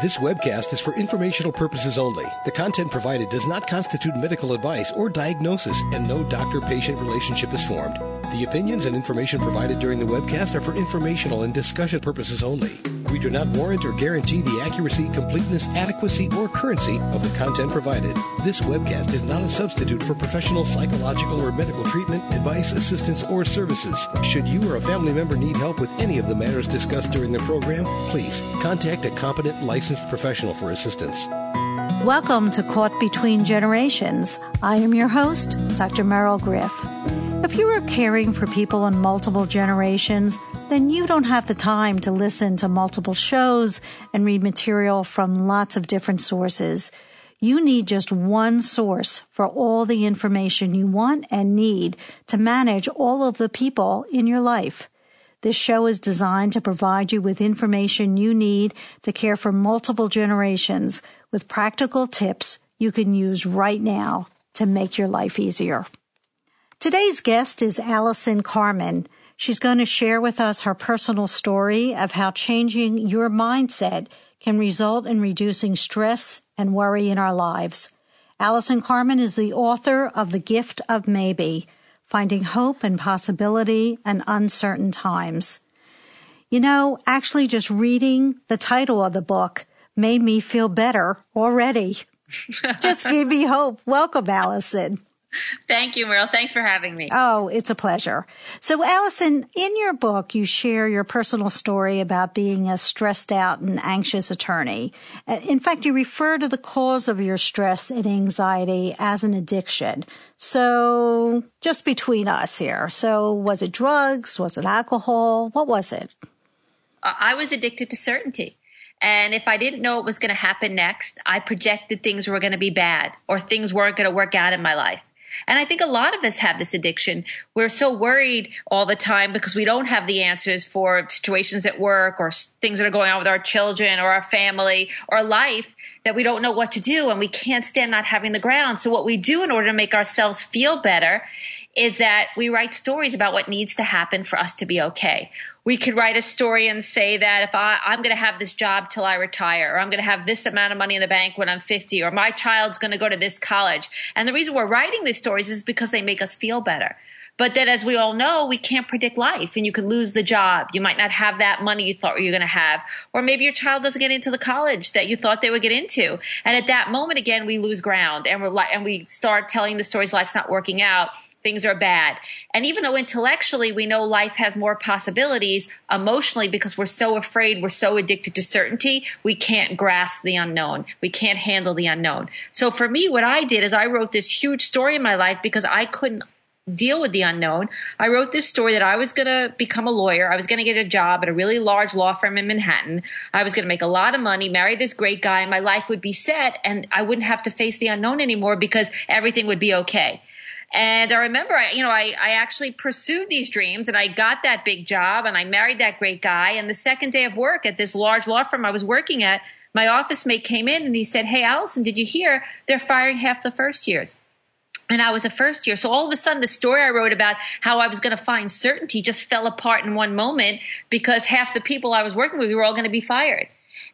This webcast is for informational purposes only. The content provided does not constitute medical advice or diagnosis, and no doctor patient relationship is formed. The opinions and information provided during the webcast are for informational and discussion purposes only. We do not warrant or guarantee the accuracy, completeness, adequacy, or currency of the content provided. This webcast is not a substitute for professional psychological or medical treatment, advice, assistance, or services. Should you or a family member need help with any of the matters discussed during the program, please contact a competent licensed professional for assistance. Welcome to Caught Between Generations. I am your host, Dr. Merrill Griff. If you are caring for people in multiple generations, then you don't have the time to listen to multiple shows and read material from lots of different sources. You need just one source for all the information you want and need to manage all of the people in your life. This show is designed to provide you with information you need to care for multiple generations with practical tips you can use right now to make your life easier. Today's guest is Allison Carmen. She's going to share with us her personal story of how changing your mindset can result in reducing stress and worry in our lives. Allison Carmen is the author of The Gift of Maybe finding hope and possibility in uncertain times. You know, actually just reading the title of the book made me feel better already. just gave me hope. Welcome, Allison. Thank you, Merle. Thanks for having me. Oh, it's a pleasure. So, Allison, in your book, you share your personal story about being a stressed out and anxious attorney. Uh, in fact, you refer to the cause of your stress and anxiety as an addiction. So, just between us here. So, was it drugs? Was it alcohol? What was it? I was addicted to certainty. And if I didn't know what was going to happen next, I projected things were going to be bad or things weren't going to work out in my life. And I think a lot of us have this addiction. We're so worried all the time because we don't have the answers for situations at work or things that are going on with our children or our family or life that we don't know what to do and we can't stand not having the ground. So what we do in order to make ourselves feel better is that we write stories about what needs to happen for us to be okay. We could write a story and say that if I, I'm going to have this job till I retire, or I'm going to have this amount of money in the bank when I'm 50, or my child's going to go to this college. And the reason we're writing these stories is because they make us feel better. But then, as we all know, we can't predict life and you could lose the job. You might not have that money you thought you were going to have. Or maybe your child doesn't get into the college that you thought they would get into. And at that moment, again, we lose ground and we're like, and we start telling the stories life's not working out things are bad. And even though intellectually we know life has more possibilities, emotionally, because we're so afraid, we're so addicted to certainty, we can't grasp the unknown. We can't handle the unknown. So for me, what I did is I wrote this huge story in my life because I couldn't deal with the unknown. I wrote this story that I was going to become a lawyer. I was going to get a job at a really large law firm in Manhattan. I was going to make a lot of money, marry this great guy, and my life would be set and I wouldn't have to face the unknown anymore because everything would be okay. And I remember, I, you know, I, I actually pursued these dreams and I got that big job and I married that great guy. And the second day of work at this large law firm I was working at, my office mate came in and he said, Hey, Allison, did you hear they're firing half the first years? And I was a first year. So all of a sudden, the story I wrote about how I was going to find certainty just fell apart in one moment because half the people I was working with were all going to be fired.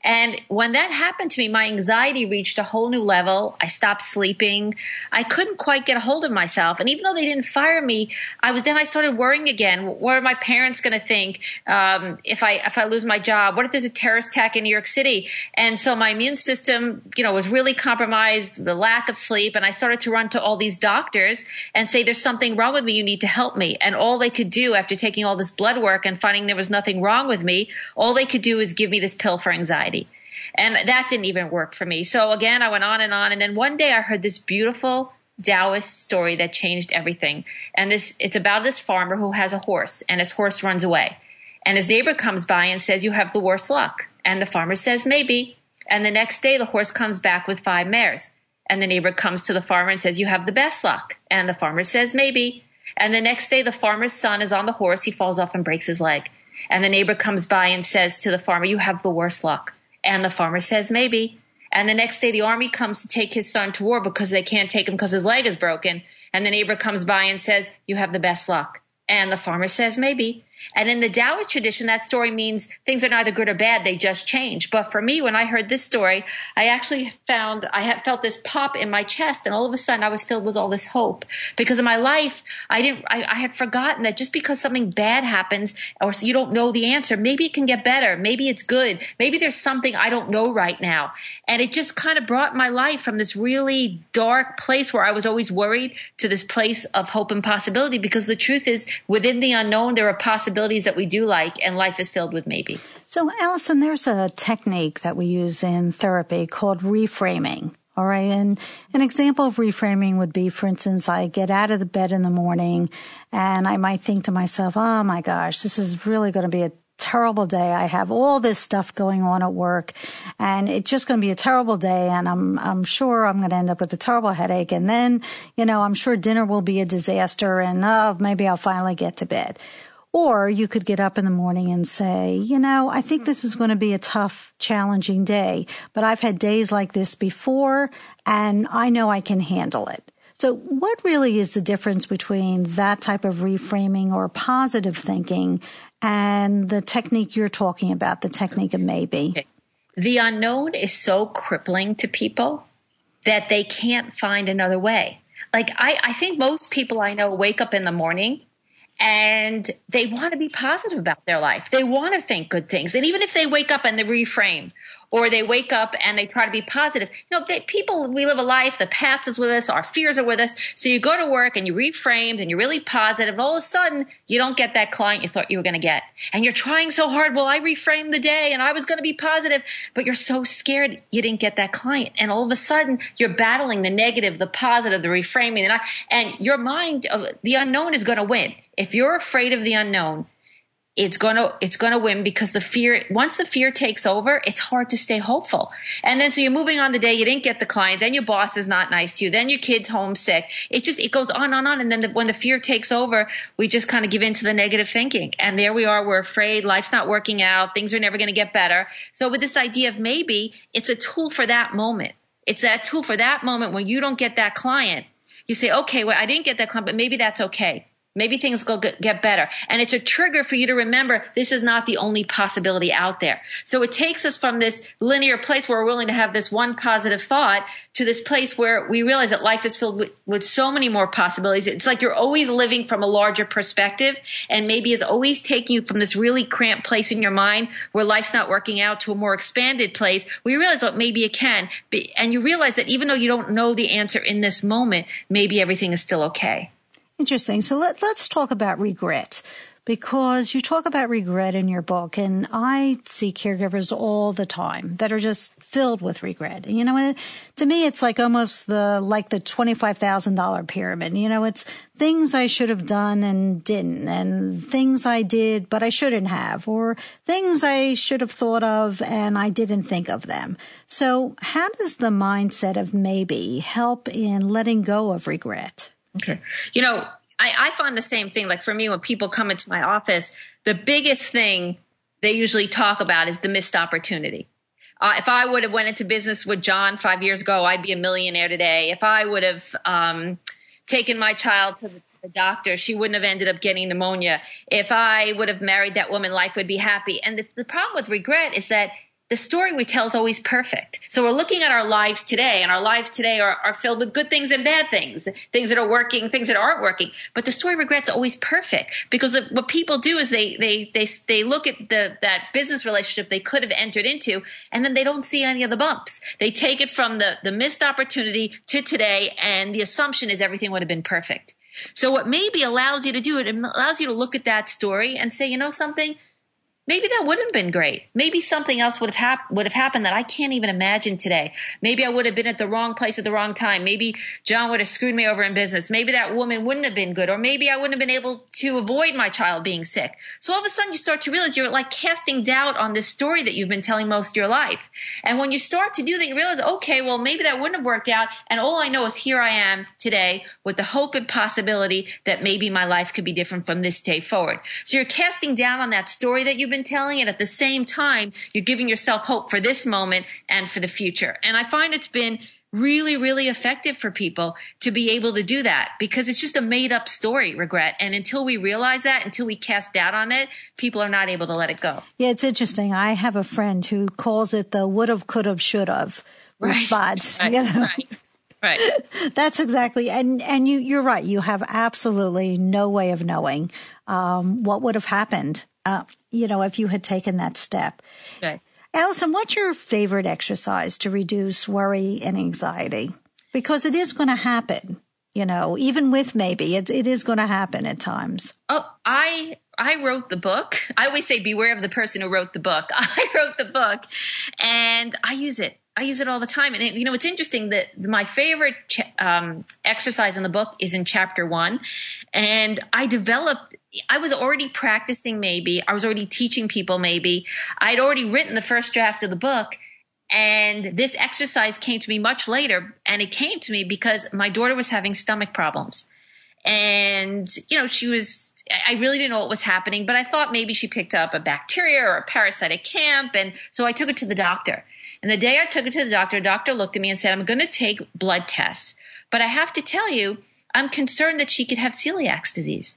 And when that happened to me, my anxiety reached a whole new level. I stopped sleeping. I couldn't quite get a hold of myself. And even though they didn't fire me, I was then I started worrying again. What are my parents going to think um, if I if I lose my job? What if there's a terrorist attack in New York City? And so my immune system, you know, was really compromised. The lack of sleep, and I started to run to all these doctors and say, "There's something wrong with me. You need to help me." And all they could do after taking all this blood work and finding there was nothing wrong with me, all they could do is give me this pill for anxiety anxiety. And that didn't even work for me. So again, I went on and on. And then one day I heard this beautiful Taoist story that changed everything. And this, it's about this farmer who has a horse and his horse runs away. And his neighbor comes by and says, you have the worst luck. And the farmer says, maybe. And the next day the horse comes back with five mares. And the neighbor comes to the farmer and says, you have the best luck. And the farmer says, maybe. And the next day the farmer's son is on the horse. He falls off and breaks his leg. And the neighbor comes by and says to the farmer, You have the worst luck. And the farmer says, Maybe. And the next day, the army comes to take his son to war because they can't take him because his leg is broken. And the neighbor comes by and says, You have the best luck. And the farmer says, Maybe. And in the Taoist tradition, that story means things are neither good or bad, they just change. But for me, when I heard this story, I actually found I had felt this pop in my chest, and all of a sudden I was filled with all this hope. Because in my life, I didn't I, I had forgotten that just because something bad happens or you don't know the answer, maybe it can get better, maybe it's good, maybe there's something I don't know right now. And it just kind of brought my life from this really dark place where I was always worried to this place of hope and possibility because the truth is within the unknown there are possibilities that we do like and life is filled with maybe. So Allison, there's a technique that we use in therapy called reframing. All right. And an example of reframing would be, for instance, I get out of the bed in the morning and I might think to myself, oh my gosh, this is really going to be a terrible day. I have all this stuff going on at work and it's just going to be a terrible day. And I'm, I'm sure I'm going to end up with a terrible headache. And then, you know, I'm sure dinner will be a disaster and oh, maybe I'll finally get to bed. Or you could get up in the morning and say, you know, I think this is going to be a tough, challenging day, but I've had days like this before and I know I can handle it. So what really is the difference between that type of reframing or positive thinking and the technique you're talking about, the technique of maybe? The unknown is so crippling to people that they can't find another way. Like I, I think most people I know wake up in the morning and they want to be positive about their life. They want to think good things. And even if they wake up and they reframe, or they wake up and they try to be positive. You know, they, people, we live a life, the past is with us, our fears are with us. So you go to work and you reframe and you're really positive, and all of a sudden you don't get that client you thought you were going to get. And you're trying so hard. Well, I reframed the day and I was going to be positive, but you're so scared you didn't get that client. And all of a sudden you're battling the negative, the positive, the reframing, and, I, and your mind, the unknown is going to win. If you're afraid of the unknown, it's gonna it's gonna win because the fear once the fear takes over it's hard to stay hopeful. And then so you're moving on the day you didn't get the client then your boss is not nice to you then your kid's homesick it just it goes on and on. And then the, when the fear takes over we just kind of give in to the negative thinking. And there we are we're afraid life's not working out things are never going to get better. So with this idea of maybe it's a tool for that moment. It's that tool for that moment when you don't get that client. You say okay well i didn't get that client but maybe that's okay Maybe things go get better. And it's a trigger for you to remember this is not the only possibility out there. So it takes us from this linear place where we're willing to have this one positive thought to this place where we realize that life is filled with, with so many more possibilities. It's like you're always living from a larger perspective and maybe is always taking you from this really cramped place in your mind where life's not working out to a more expanded place where you realize, well, maybe it can. And you realize that even though you don't know the answer in this moment, maybe everything is still okay. Interesting. So let, let's talk about regret because you talk about regret in your book and I see caregivers all the time that are just filled with regret. And you know, to me, it's like almost the, like the $25,000 pyramid. You know, it's things I should have done and didn't and things I did, but I shouldn't have or things I should have thought of and I didn't think of them. So how does the mindset of maybe help in letting go of regret? Okay. You know, I, I find the same thing. Like for me, when people come into my office, the biggest thing they usually talk about is the missed opportunity. Uh, if I would have went into business with John five years ago, I'd be a millionaire today. If I would have um, taken my child to the, to the, doctor, she wouldn't have ended up getting pneumonia. If I would have married that woman, life would be happy. And the, the problem with regret is that the story we tell is always perfect. So we're looking at our lives today, and our lives today are, are, filled with good things and bad things, things that are working, things that aren't working. But the story regret's always perfect because what people do is they they they they look at the that business relationship they could have entered into, and then they don't see any of the bumps. They take it from the the missed opportunity to today, and the assumption is everything would have been perfect. So what maybe allows you to do it, it allows you to look at that story and say, you know something maybe that wouldn't have been great. Maybe something else would have hap- would have happened that I can't even imagine today. Maybe I would have been at the wrong place at the wrong time. Maybe John would have screwed me over in business. Maybe that woman wouldn't have been good, or maybe I wouldn't have been able to avoid my child being sick. So all of a sudden, you start to realize you're like casting doubt on this story that you've been telling most of your life. And when you start to do that, you realize, okay, well, maybe that wouldn't have worked out. And all I know is here I am today with the hope and possibility that maybe my life could be different from this day forward. So you're casting down on that story that you've been telling it at the same time you're giving yourself hope for this moment and for the future and i find it's been really, really effective for people to be able to do that because it's just a made up story, regret. And until we realize that, until we cast doubt on it, people are not able to let it go. Yeah, it's interesting. I have a friend who calls it the would have, could have, should have right. response. Right. You know? right. Right. That's exactly, and and you you're right. You have absolutely no way of knowing um, what would have happened. Uh, you know, if you had taken that step. Right. Allison, what's your favorite exercise to reduce worry and anxiety? Because it is going to happen, you know, even with maybe it, it is going to happen at times. Oh, I I wrote the book. I always say beware of the person who wrote the book. I wrote the book and I use it. I use it all the time. And it, you know, it's interesting that my favorite ch- um, exercise in the book is in chapter one. And I developed I was already practicing maybe. I was already teaching people maybe. I'd already written the first draft of the book. And this exercise came to me much later. And it came to me because my daughter was having stomach problems. And, you know, she was, I really didn't know what was happening, but I thought maybe she picked up a bacteria or a parasitic camp. And so I took it to the doctor. And the day I took it to the doctor, the doctor looked at me and said, I'm going to take blood tests. But I have to tell you, I'm concerned that she could have celiac disease.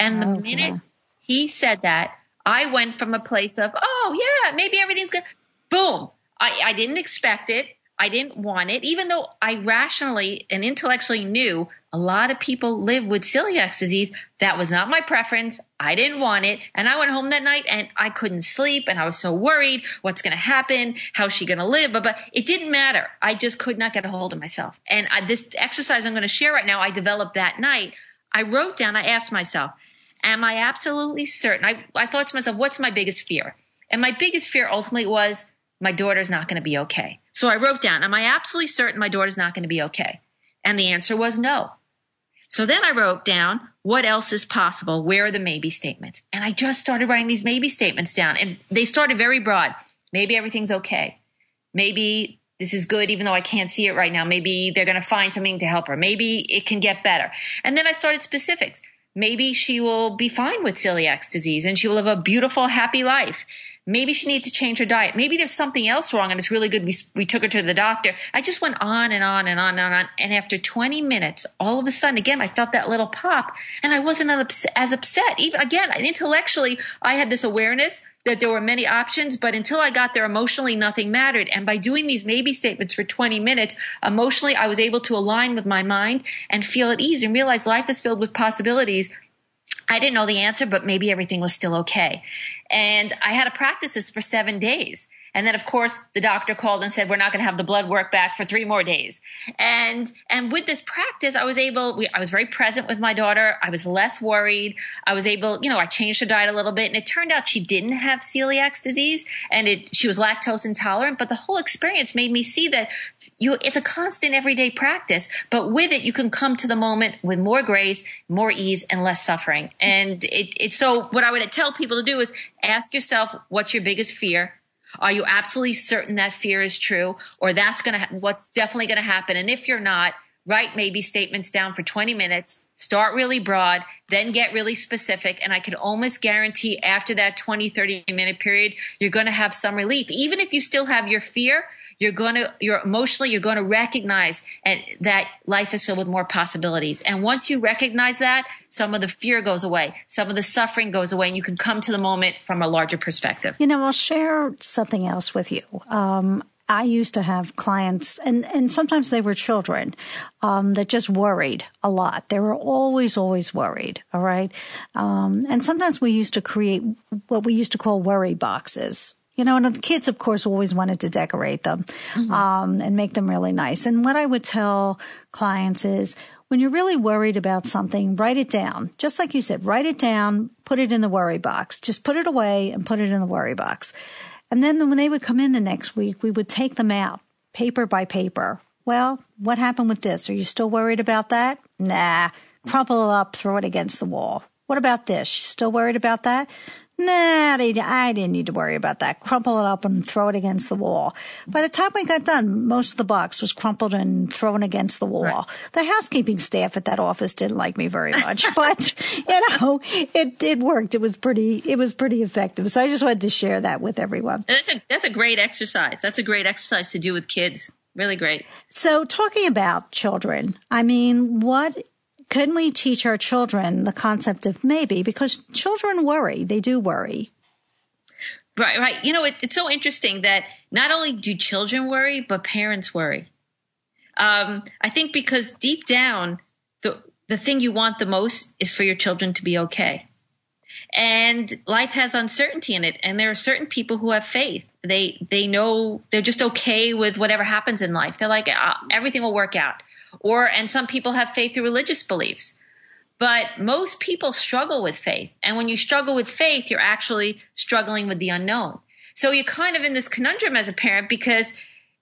And the oh, minute he said that, I went from a place of, oh, yeah, maybe everything's good. Boom. I, I didn't expect it. I didn't want it, even though I rationally and intellectually knew a lot of people live with celiac disease. That was not my preference. I didn't want it. And I went home that night and I couldn't sleep and I was so worried. What's going to happen? How's she going to live? But, but it didn't matter. I just could not get a hold of myself. And I, this exercise I'm going to share right now, I developed that night. I wrote down, I asked myself, am I absolutely certain? I, I thought to myself, what's my biggest fear? And my biggest fear ultimately was my daughter's not going to be okay. So I wrote down, am I absolutely certain my daughter's not going to be okay? And the answer was no. So then I wrote down, what else is possible? Where are the maybe statements? And I just started writing these maybe statements down and they started very broad. Maybe everything's okay. Maybe this is good even though I can't see it right now. Maybe they're going to find something to help her. Maybe it can get better. And then I started specifics maybe she will be fine with celiac disease and she will live a beautiful, happy life. Maybe she needs to change her diet. Maybe there's something else wrong and it's really good. We, we took her to the doctor. I just went on and on and on and on. And after 20 minutes, all of a sudden, again, I felt that little pop and I wasn't as upset. Even again, intellectually, I had this awareness that there were many options, but until I got there emotionally, nothing mattered. And by doing these maybe statements for 20 minutes, emotionally, I was able to align with my mind and feel at ease and realize life is filled with possibilities. I didn't know the answer, but maybe everything was still okay. And I had to practice this for seven days. And then, of course, the doctor called and said, we're not going to have the blood work back for three more days. And, and with this practice, I was able, we, I was very present with my daughter. I was less worried. I was able, you know, I changed her diet a little bit and it turned out she didn't have celiac disease and it, she was lactose intolerant. But the whole experience made me see that you, it's a constant everyday practice, but with it, you can come to the moment with more grace, more ease and less suffering. And it, it's so what I would tell people to do is ask yourself, what's your biggest fear? Are you absolutely certain that fear is true or that's going to, ha- what's definitely going to happen? And if you're not, write maybe statements down for 20 minutes, start really broad, then get really specific. And I can almost guarantee after that 20, 30 minute period, you're going to have some relief. Even if you still have your fear, you're going to, you're emotionally, you're going to recognize and, that life is filled with more possibilities. And once you recognize that, some of the fear goes away, some of the suffering goes away, and you can come to the moment from a larger perspective. You know, I'll share something else with you. Um, I used to have clients, and, and sometimes they were children um, that just worried a lot. They were always, always worried. All right. Um, and sometimes we used to create what we used to call worry boxes you know, and the kids, of course, always wanted to decorate them mm-hmm. um, and make them really nice. And what I would tell clients is when you're really worried about something, write it down. Just like you said, write it down, put it in the worry box. Just put it away and put it in the worry box. And then when they would come in the next week, we would take them out paper by paper. Well, what happened with this? Are you still worried about that? Nah. Crumple it up, throw it against the wall. What about this? You Still worried about that? Nah, I didn't need to worry about that. Crumple it up and throw it against the wall. By the time we got done, most of the box was crumpled and thrown against the wall. Right. The housekeeping staff at that office didn't like me very much, but you know, it it worked. It was pretty it was pretty effective. So I just wanted to share that with everyone. That's a that's a great exercise. That's a great exercise to do with kids really great. So, talking about children, I mean, what can we teach our children the concept of maybe? Because children worry, they do worry. Right, right. You know, it, it's so interesting that not only do children worry, but parents worry. Um, I think because deep down, the the thing you want the most is for your children to be okay. And life has uncertainty in it, and there are certain people who have faith. They they know they're just okay with whatever happens in life. They're like uh, everything will work out. Or and some people have faith through religious beliefs. But most people struggle with faith. And when you struggle with faith, you're actually struggling with the unknown. So you're kind of in this conundrum as a parent because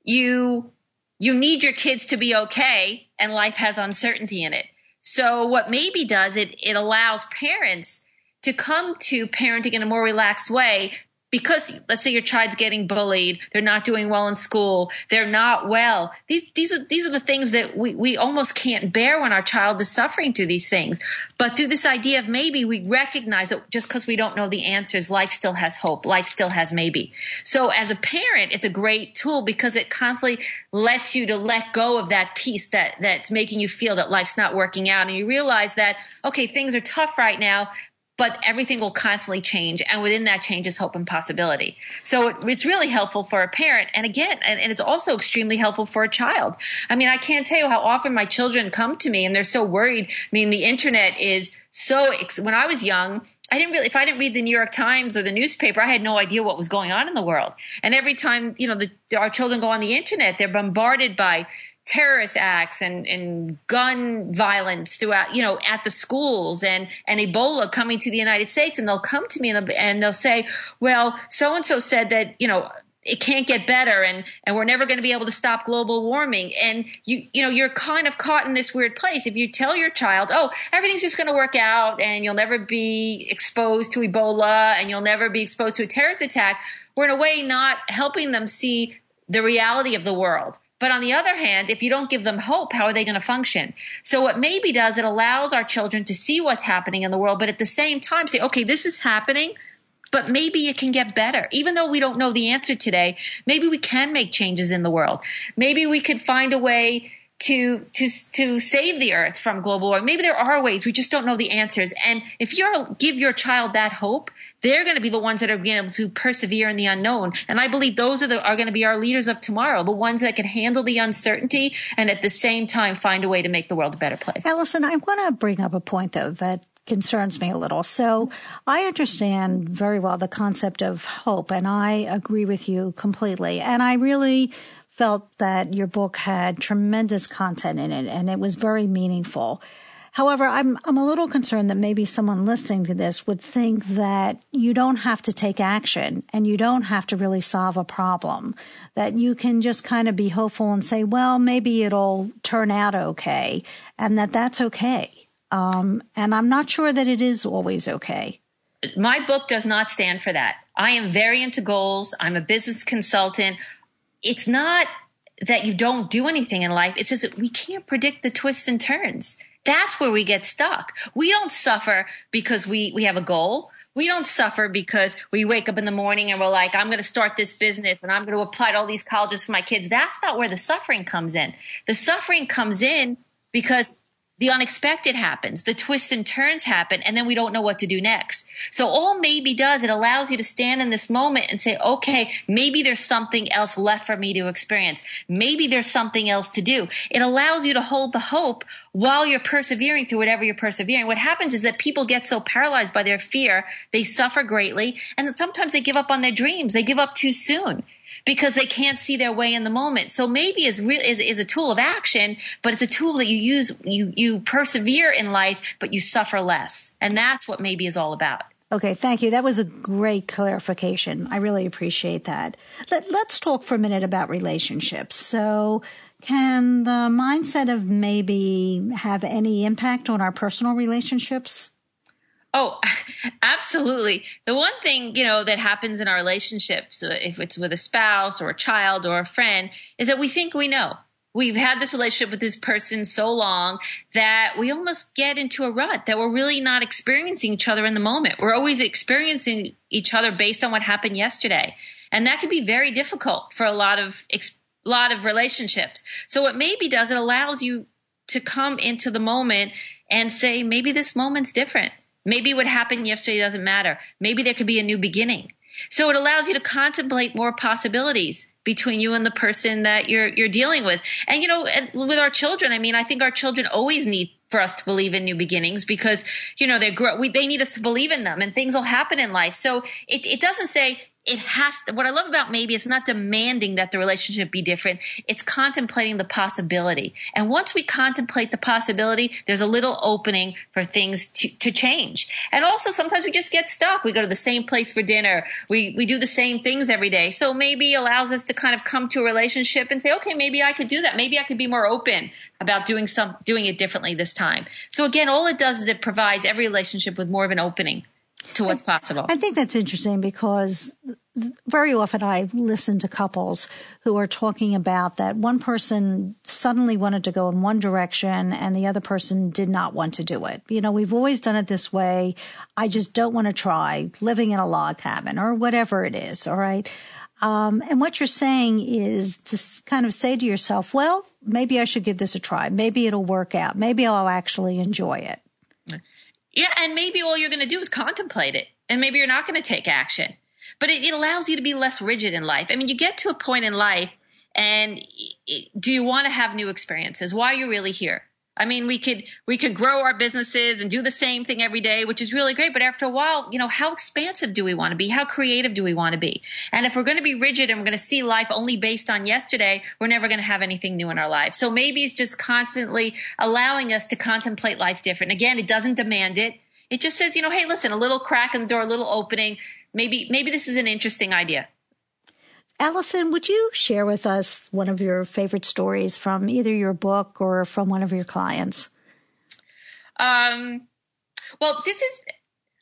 you you need your kids to be okay and life has uncertainty in it. So what maybe does it it allows parents to come to parenting in a more relaxed way because let's say your child's getting bullied, they're not doing well in school, they're not well. These these are these are the things that we, we almost can't bear when our child is suffering through these things. But through this idea of maybe we recognize that just because we don't know the answers, life still has hope. Life still has maybe. So as a parent, it's a great tool because it constantly lets you to let go of that piece that that's making you feel that life's not working out. And you realize that, okay, things are tough right now, but everything will constantly change. And within that change is hope and possibility. So it, it's really helpful for a parent. And again, and, and, it's also extremely helpful for a child. I mean, I can't tell you how often my children come to me and they're so worried. I mean, the internet is so, when I was young, I didn't really, if I didn't read the New York Times or the newspaper, I had no idea what was going on in the world. And every time, you know, the, our children go on the internet, they're bombarded by terrorist acts and, and gun violence throughout, you know, at the schools and, and Ebola coming to the United States. And they'll come to me and they'll, and they'll say, well, so and so said that, you know, it can't get better and, and we're never going to be able to stop global warming. And you, you know, you're kind of caught in this weird place. If you tell your child, oh, everything's just going to work out and you'll never be exposed to Ebola and you'll never be exposed to a terrorist attack, we're in a way not helping them see the reality of the world but on the other hand, if you don't give them hope, how are they going to function? So what maybe does, it allows our children to see what's happening in the world, but at the same time say, okay, this is happening, but maybe it can get better. Even though we don't know the answer today, maybe we can make changes in the world. Maybe we could find a way to to to save the earth from global warming. Maybe there are ways we just don't know the answers. And if you give your child that hope, they're going to be the ones that are being able to persevere in the unknown. And I believe those are the, are going to be our leaders of tomorrow, the ones that can handle the uncertainty and at the same time find a way to make the world a better place. Allison, I want to bring up a point though that concerns me a little. So I understand very well the concept of hope and I agree with you completely. And I really felt that your book had tremendous content in it and it was very meaningful. However, I'm, I'm a little concerned that maybe someone listening to this would think that you don't have to take action and you don't have to really solve a problem, that you can just kind of be hopeful and say, well, maybe it'll turn out okay and that that's okay. Um, and I'm not sure that it is always okay. My book does not stand for that. I am very into goals. I'm a business consultant. It's not that you don't do anything in life. It's just that we can't predict the twists and turns. That's where we get stuck. We don't suffer because we, we have a goal. We don't suffer because we wake up in the morning and we're like, I'm going to start this business and I'm going to apply to all these colleges for my kids. That's not where the suffering comes in. The suffering comes in because the unexpected happens, the twists and turns happen, and then we don't know what to do next. So all maybe does, it allows you to stand in this moment and say, okay, maybe there's something else left for me to experience. Maybe there's something else to do. It allows you to hold the hope while you're persevering through whatever you're persevering. What happens is that people get so paralyzed by their fear, they suffer greatly, and sometimes they give up on their dreams. They give up too soon because they can't see their way in the moment. So maybe is real is, is a tool of action, but it's a tool that you use you you persevere in life, but you suffer less, and that's what maybe is all about. Okay, thank you. That was a great clarification. I really appreciate that. Let, let's talk for a minute about relationships. So, can the mindset of maybe have any impact on our personal relationships? Oh, absolutely. The one thing, you know, that happens in our relationships, uh, if it's with a spouse or a child or a friend, is that we think we know. We've had this relationship with this person so long that we almost get into a rut that we're really not experiencing each other in the moment. We're always experiencing each other based on what happened yesterday. And that can be very difficult for a lot of lot of relationships. So what maybe does, it allows you to come into the moment and say, maybe this moment's different. Maybe what happened yesterday doesn't matter. Maybe there could be a new beginning. So it allows you to contemplate more possibilities between you and the person that you're you're dealing with. And you know, with our children, I mean, I think our children always need for us to believe in new beginnings because you know they grow. We, they need us to believe in them, and things will happen in life. So it, it doesn't say it has to, what I love about maybe it's not demanding that the relationship be different. It's contemplating the possibility. And once we contemplate the possibility, there's a little opening for things to, to change. And also sometimes we just get stuck. We go to the same place for dinner. We, we do the same things every day. So maybe allows us to kind of come to a relationship and say, okay, maybe I could do that. Maybe I could be more open about doing some, doing it differently this time. So again, all it does is it provides every relationship with more of an opening to what's possible. I think that's interesting because very often I listen to couples who are talking about that one person suddenly wanted to go in one direction and the other person did not want to do it. You know, we've always done it this way. I just don't want to try living in a log cabin or whatever it is. All right. Um, and what you're saying is to kind of say to yourself, well, maybe I should give this a try. Maybe it'll work out. Maybe I'll actually enjoy it. Yeah, and maybe all you're going to do is contemplate it, and maybe you're not going to take action. But it, it, allows you to be less rigid in life. I mean, you get to a point in life, and it, do you want to have new experiences? Why are you really here? I mean, we could we could grow our businesses and do the same thing every day, which is really great. But after a while, you know, how expansive do we want to be? How creative do we want to be? And if we're going to be rigid and we're going to see life only based on yesterday, we're never going to have anything new in our lives. So maybe it's just constantly allowing us to contemplate life different. Again, it doesn't demand it. It just says, you know, hey, listen, a little crack in the door, a little opening. Maybe maybe this is an interesting idea. Allison, would you share with us one of your favorite stories from either your book or from one of your clients? Um, well, this is,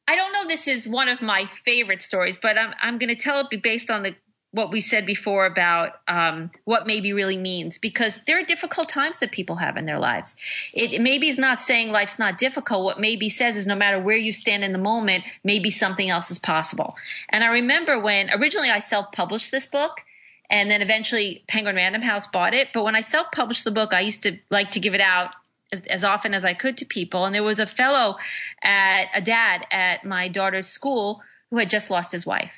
I don't know, this is one of my favorite stories, but I'm, I'm going to tell it based on the what we said before about um, what maybe really means because there are difficult times that people have in their lives. It, it maybe is not saying life's not difficult. What maybe says is no matter where you stand in the moment, maybe something else is possible. And I remember when originally I self-published this book and then eventually Penguin Random House bought it. But when I self-published the book, I used to like to give it out as, as, often as I could to people. And there was a fellow at a dad at my daughter's school who had just lost his wife.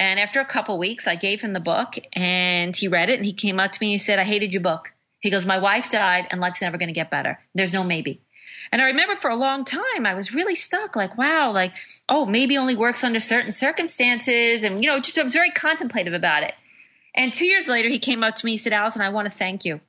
And after a couple weeks, I gave him the book and he read it and he came up to me and he said, I hated your book. He goes, my wife died and life's never going to get better. There's no maybe. And I remember for a long time, I was really stuck like, wow, like, oh, maybe only works under certain circumstances. And, you know, just I was very contemplative about it. And two years later, he came up to me, he said, Allison, I want to thank you.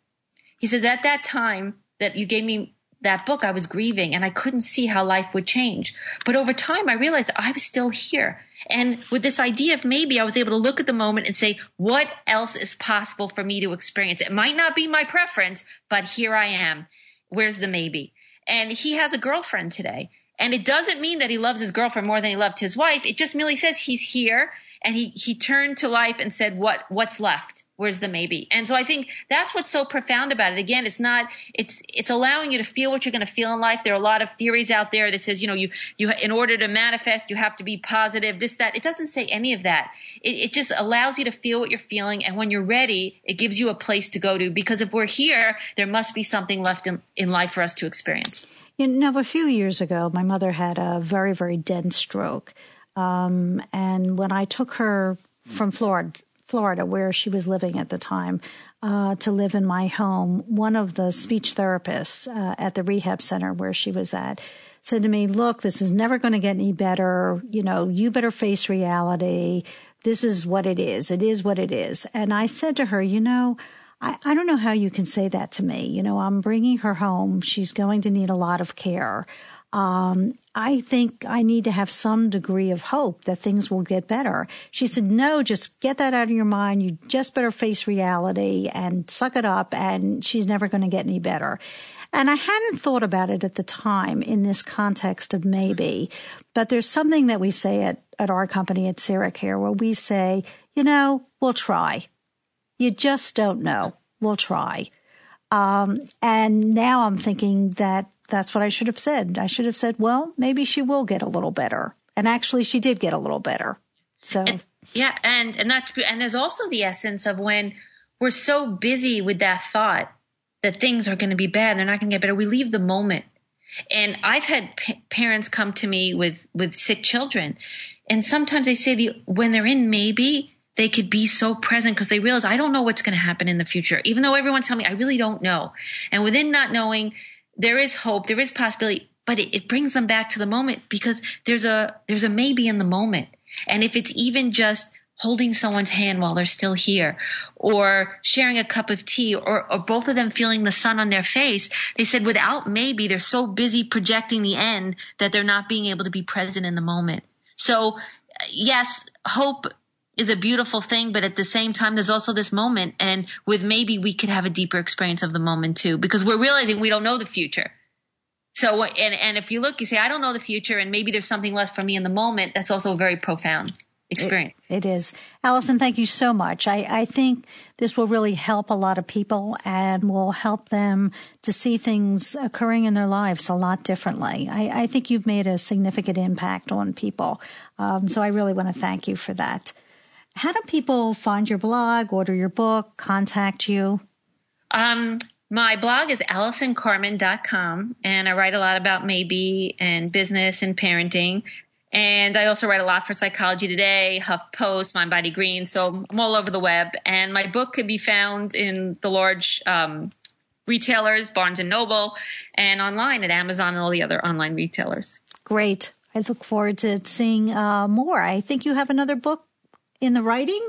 He says, at that time that you gave me that book, I was grieving and I couldn't see how life would change. But over time, I realized I was still here. And with this idea of maybe I was able to look at the moment and say, what else is possible for me to experience? It might not be my preference, but here I am. Where's the maybe? And he has a girlfriend today. And it doesn't mean that he loves his girlfriend more than he loved his wife. It just merely says he's here and he, he turned to life and said, what, what's left? Where's the maybe? And so I think that's what's so profound about it. Again, it's not, it's, it's allowing you to feel what you're going to feel in life. There are a lot of theories out there that says, you know, you, you, in order to manifest, you have to be positive, this, that. It doesn't say any of that. It, it just allows you to feel what you're feeling. And when you're ready, it gives you a place to go to. Because if we're here, there must be something left in, in life for us to experience. You know, a few years ago, my mother had a very, very dense stroke. Um, and when I took her from Florida, Florida, where she was living at the time, uh, to live in my home, one of the speech therapists uh, at the rehab center where she was at said to me, Look, this is never going to get any better. You know, you better face reality. This is what it is. It is what it is. And I said to her, You know, I, I don't know how you can say that to me. You know, I'm bringing her home. She's going to need a lot of care um, I think I need to have some degree of hope that things will get better. She said, no, just get that out of your mind. You just better face reality and suck it up and she's never going to get any better. And I hadn't thought about it at the time in this context of maybe, but there's something that we say at, at our company at Care where we say, you know, we'll try. You just don't know. We'll try. Um, and now I'm thinking that that's what I should have said. I should have said, well, maybe she will get a little better. And actually, she did get a little better. So, and, yeah. And, and that's, and there's also the essence of when we're so busy with that thought that things are going to be bad, they're not going to get better. We leave the moment. And I've had p- parents come to me with, with sick children. And sometimes they say the, when they're in maybe, they could be so present because they realize I don't know what's going to happen in the future. Even though everyone's telling me, I really don't know. And within not knowing, there is hope, there is possibility, but it, it brings them back to the moment because there's a, there's a maybe in the moment. And if it's even just holding someone's hand while they're still here or sharing a cup of tea or, or both of them feeling the sun on their face. They said without maybe they're so busy projecting the end that they're not being able to be present in the moment. So yes, hope is a beautiful thing, but at the same time, there's also this moment. And with maybe we could have a deeper experience of the moment too, because we're realizing we don't know the future. So, and, and if you look, you say, I don't know the future and maybe there's something left for me in the moment. That's also a very profound experience. It, it is. Allison, thank you so much. I, I think this will really help a lot of people and will help them to see things occurring in their lives a lot differently. I, I think you've made a significant impact on people. Um, so I really want to thank you for that. How do people find your blog, order your book, contact you? Um, my blog is AllisonCarmen.com, and I write a lot about maybe and business and parenting. And I also write a lot for Psychology Today, HuffPost, Mind Body Green. So I'm all over the web. And my book can be found in the large um, retailers, Barnes and Noble, and online at Amazon and all the other online retailers. Great. I look forward to seeing uh, more. I think you have another book in the writing.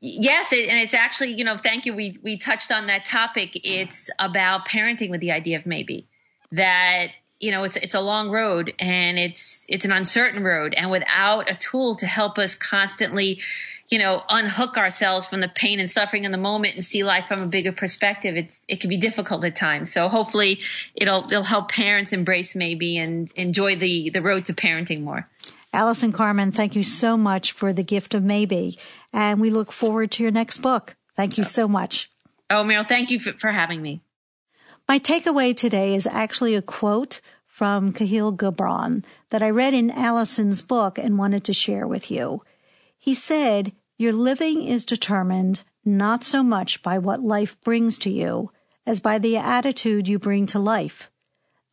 Yes, it, and it's actually, you know, thank you. We we touched on that topic. It's about parenting with the idea of maybe that you know it's it's a long road and it's it's an uncertain road and without a tool to help us constantly you know unhook ourselves from the pain and suffering in the moment and see life from a bigger perspective it's it can be difficult at times so hopefully it'll it'll help parents embrace maybe and enjoy the the road to parenting more allison carmen thank you so much for the gift of maybe. And we look forward to your next book. Thank you so much. Oh meryl thank you for, for having me. My takeaway today is actually a quote from Kahlil Gibran that I read in Allison's book and wanted to share with you. He said, Your living is determined not so much by what life brings to you as by the attitude you bring to life,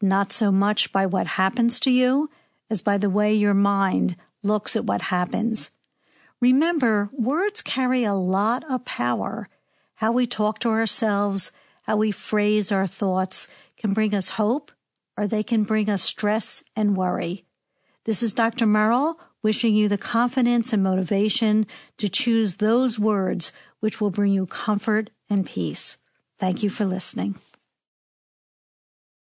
not so much by what happens to you as by the way your mind looks at what happens. Remember, words carry a lot of power. How we talk to ourselves, how we phrase our thoughts can bring us hope or they can bring us stress and worry. This is Dr. Merrill wishing you the confidence and motivation to choose those words which will bring you comfort and peace. Thank you for listening.